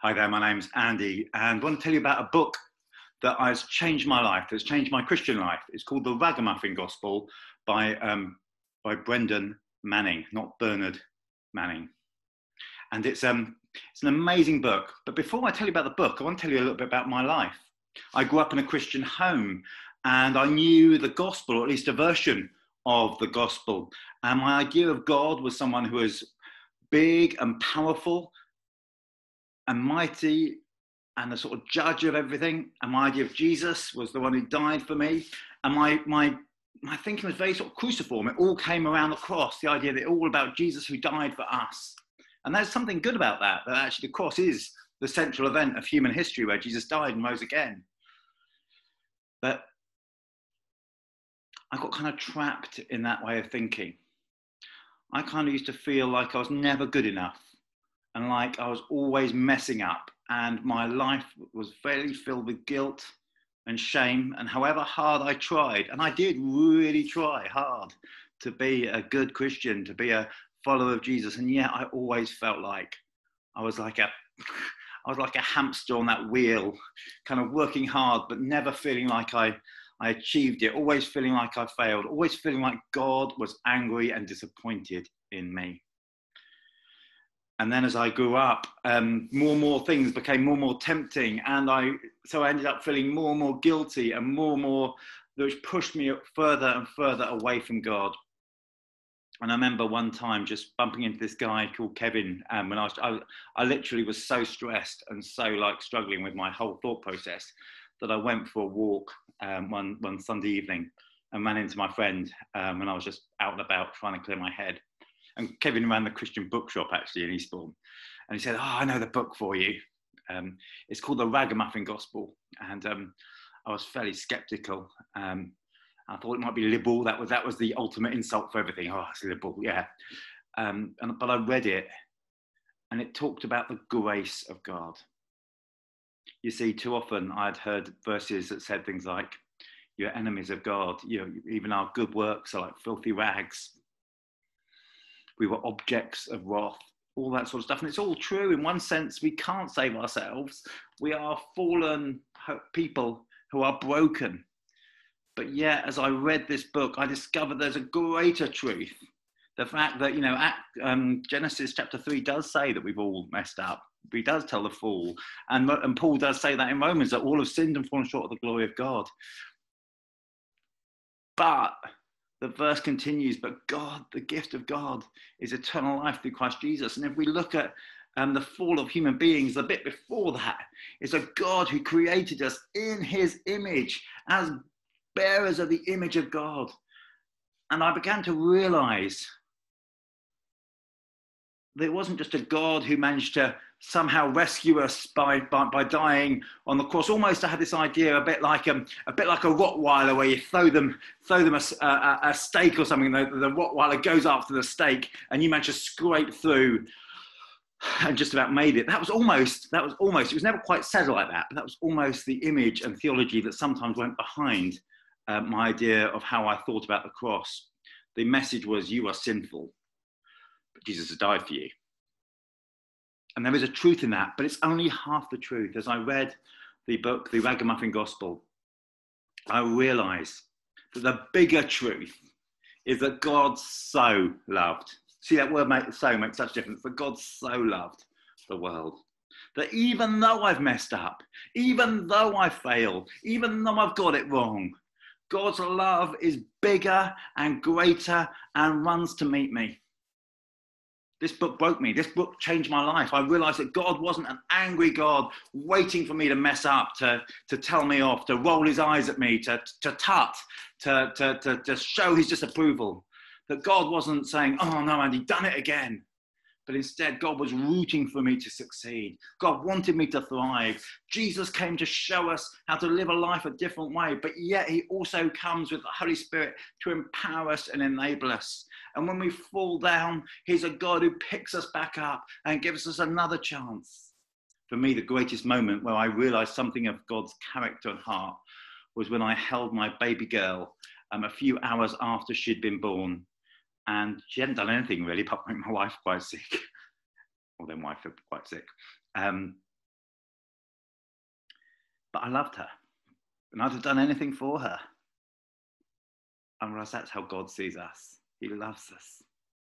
Hi there, my name's Andy, and I want to tell you about a book that has changed my life, that's changed my Christian life. It's called The Ragamuffin Gospel by, um, by Brennan Manning, not Bernard Manning. And it's, um, it's an amazing book. But before I tell you about the book, I want to tell you a little bit about my life. I grew up in a Christian home and I knew the gospel, or at least a version of the gospel. And my idea of God was someone who was big and powerful, and mighty and the sort of judge of everything. And my idea of Jesus was the one who died for me. And my, my, my thinking was very sort of cruciform. It all came around the cross, the idea that it all about Jesus who died for us. And there's something good about that, that actually the cross is the central event of human history where Jesus died and rose again. But I got kind of trapped in that way of thinking. I kind of used to feel like I was never good enough and like I was always messing up, and my life was very filled with guilt and shame. And however hard I tried, and I did really try hard to be a good Christian, to be a follower of Jesus, and yet I always felt like I was like a I was like a hamster on that wheel, kind of working hard, but never feeling like I, I achieved it, always feeling like I failed, always feeling like God was angry and disappointed in me and then as I grew up, um, more and more things became more and more tempting, and I so I ended up feeling more and more guilty and more and more, which pushed me further and further away from God. And I remember one time just bumping into this guy called Kevin, um, when I was I, I literally was so stressed and so like struggling with my whole thought process that I went for a walk um, one one Sunday evening and ran into my friend um, and I was just out and about trying to clear my head and Kevin ran the Christian bookshop actually in Eastbourne. And he said, Oh, I know the book for you. Um, it's called The Ragamuffin Gospel. And um, I was fairly skeptical. Um, I thought it might be liberal. That was, that was the ultimate insult for everything. Oh, it's liberal, yeah. Um, and, but I read it and it talked about the grace of God. You see, too often I'd heard verses that said things like, You're enemies of God. You know, even our good works are like filthy rags we were objects of wrath, all that sort of stuff. And it's all true. In one sense, we can't save ourselves. We are fallen people who are broken. But yet, as I read this book, I discovered there's a greater truth. The fact that, you know, um, Genesis chapter 3 does say that we've all messed up. He does tell the fall. And, and Paul does say that in Romans that all have sinned and fallen short of the glory of God. But the verse continues, but God, the gift of God, is eternal life through Christ Jesus. And if we look at um, the fall of human beings, the bit before that is a God who created us in his image as bearers of the image of God. And I began to realize that it wasn't just a God who managed to somehow rescue us by, by, by dying on the cross. Almost, I had this idea a bit like um, a bit like a Rottweiler, where you throw them throw them a, a, a steak or something. The, the Rottweiler goes after the steak, and you manage to scrape through and just about made it. That was almost that was almost. It was never quite said like that, but that was almost the image and theology that sometimes went behind uh, my idea of how I thought about the cross. The message was, "You are sinful, but Jesus has died for you." And there is a truth in that, but it's only half the truth. As I read the book, The Ragamuffin Gospel, I realized that the bigger truth is that God so loved. See that word make, so makes such a difference. That God so loved the world. That even though I've messed up, even though I failed, even though I've got it wrong, God's love is bigger and greater and runs to meet me. This book broke me. This book changed my life. I realized that God wasn't an angry God waiting for me to mess up, to, to tell me off, to roll his eyes at me, to, to tut, to, to, to, to show his disapproval. That God wasn't saying, oh no, Andy, done it again but instead God was rooting for me to succeed. God wanted me to thrive. Jesus came to show us how to live a life a different way, but yet He also comes with the Holy Spirit to empower us and enable us. And when we fall down, He's a God who picks us back up and gives us another chance. For me, the greatest moment where I realized something of God's character and heart was when I held my baby girl um, a few hours after she'd been born and she hadn't done anything really but from my wife quite sick, or then my wife quite sick. Um, But I loved her, and I'd have done anything for her. And realize that's how God sees us. He loves us.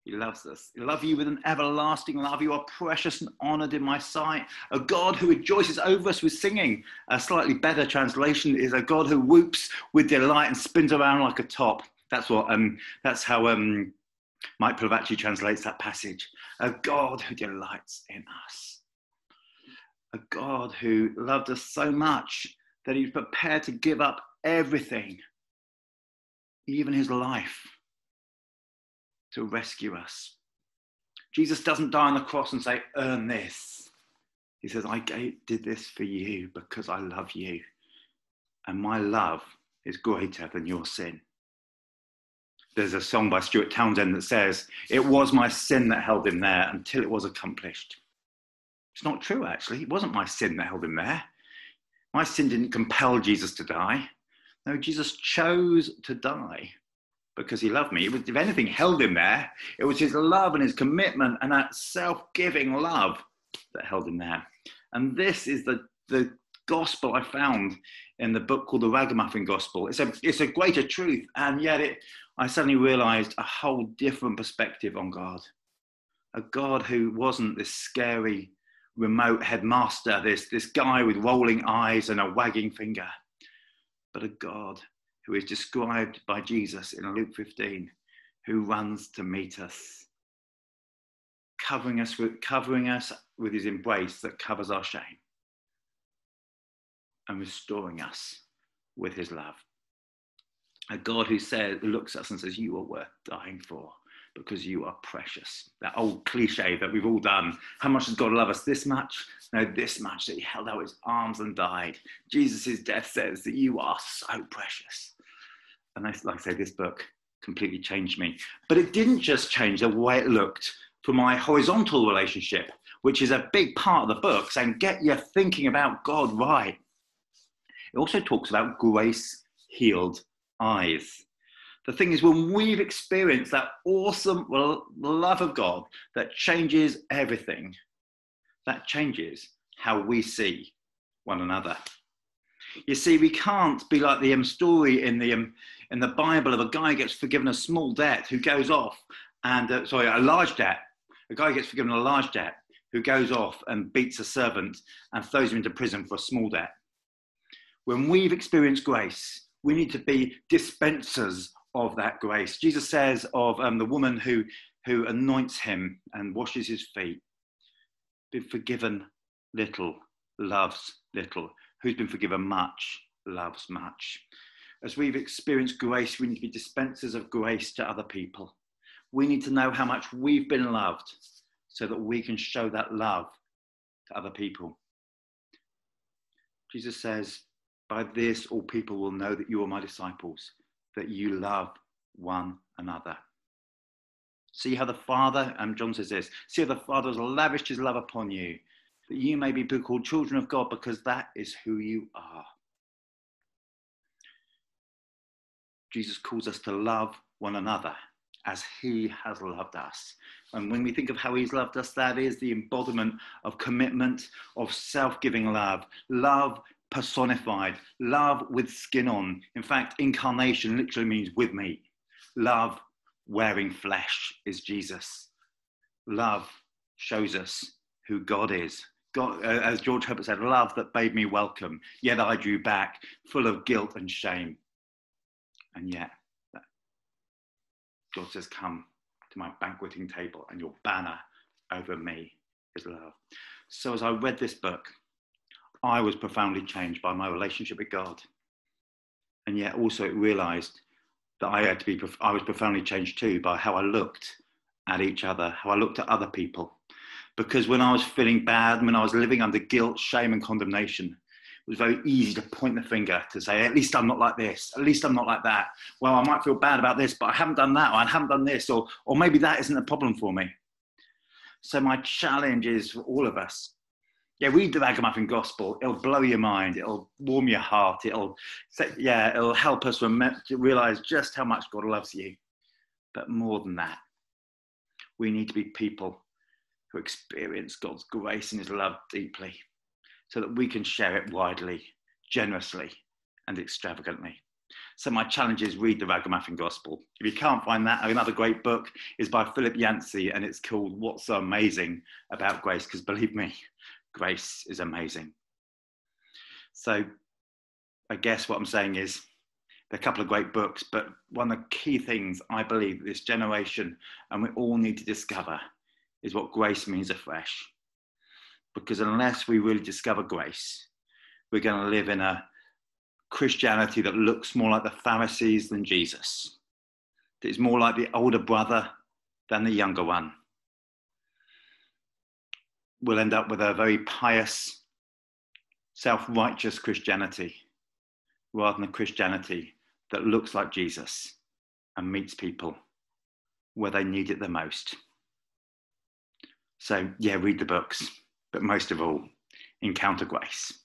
He loves us. He loves you with an everlasting love. You are precious and honored in my sight. A God who rejoices over us with singing. A slightly better translation is a God who whoops with delight and spins around like a top. That's what. Um, that's how um, Mike Pilavachi translates that passage. A God who delights in us. A God who loved us so much that he's prepared to give up everything, even his life to rescue us. Jesus doesn't die on the cross and say, Earn this. He says, I did this for you because I love you. And my love is greater than your sin. There's a song by Stuart Townsend that says, It was my sin that held him there until it was accomplished. It's not true, actually. It wasn't my sin that held him there. My sin didn't compel Jesus to die. No, Jesus chose to die because he loved me. It was, if anything, held him there. It was his love and his commitment and that self giving love that held him there. And this is the, the gospel I found in the book called the Ragamuffin Gospel. It's a, it's a greater truth. And yet it, I suddenly realized a whole different perspective on God. A God who wasn't this scary remote headmaster, this, this guy with rolling eyes and a wagging finger, but a God who is described by Jesus in Luke 15, who runs to meet us, covering us with, covering us with his embrace that covers our shame, and restoring us with his love. A God who says, looks at us and says, You are worth dying for because you are precious. That old cliche that we've all done. How much does God love us? This much? No, this much that he held out his arms and died. Jesus' death says that you are so precious. And I, like I say, this book completely changed me. But it didn't just change the way it looked for my horizontal relationship, which is a big part of the book, saying, get your thinking about God right. It also talks about grace healed eyes. The thing is, when we've experienced that awesome love of God that changes everything, that changes how we see one another. You see, we can't be like the um, story in the um, in the Bible of a guy gets forgiven a small debt who goes off and uh, sorry, a large debt. A guy gets forgiven a large debt who goes off and beats a servant and throws him into prison for a small debt. When we've experienced grace, we need to be dispensers of that grace. Jesus says of um, the woman who, who anoints him and washes his feet, been forgiven little, loves little. Who's been forgiven much, loves much. As we've experienced grace, we need to be dispensers of grace to other people. We need to know how much we've been loved so that we can show that love to other people. Jesus says, By this, all people will know that you are my disciples that you love one another. See how the Father, and um, John says this, see how the Father has lavished his love upon you, that you may be called children of God, because that is who you are. Jesus calls us to love one another as he has loved us. And when we think of how he's loved us, that is the embodiment of commitment, of self giving love, love personified, love with skin on. In fact, incarnation literally means with me. Love wearing flesh is Jesus. Love shows us who God is. God, uh, as George Herbert said, love that bade me welcome, yet I drew back, full of guilt and shame. And yet, God says, Come to my banqueting table, and your banner over me is love. So, as I read this book, I was profoundly changed by my relationship with God. And yet also realized that I had to be, I was profoundly changed too by how I looked at each other, how I looked at other people. Because when I was feeling bad, when I was living under guilt, shame, and condemnation, it was very easy to point the finger to say, at least I'm not like this, at least I'm not like that. Well, I might feel bad about this, but I haven't done that, or I haven't done this, or, or maybe that isn't a problem for me. So, my challenge is for all of us yeah, read the Ragamuffin Gospel. It'll blow your mind. It'll warm your heart. It'll, yeah, it'll help us to realize just how much God loves you. But more than that, we need to be people who experience God's grace and His love deeply, so that we can share it widely generously and extravagantly. So my challenge is read the Ragamuffin Gospel. If you can't find that, another great book is by Philip Yancey and it's called What's So Amazing About Grace? Because believe me, grace is amazing. So I guess what I'm saying is there are a couple of great books, but one of the key things I believe this generation and we all need to discover is what grace means afresh. Because unless we really discover grace, we're going to live in a Christianity that looks more like the Pharisees than Jesus, that is more like the older brother than the younger one. We'll end up with a very pious, self righteous Christianity rather than a Christianity that looks like Jesus and meets people where they need it the most. So, yeah, read the books, but most of all, encounter grace.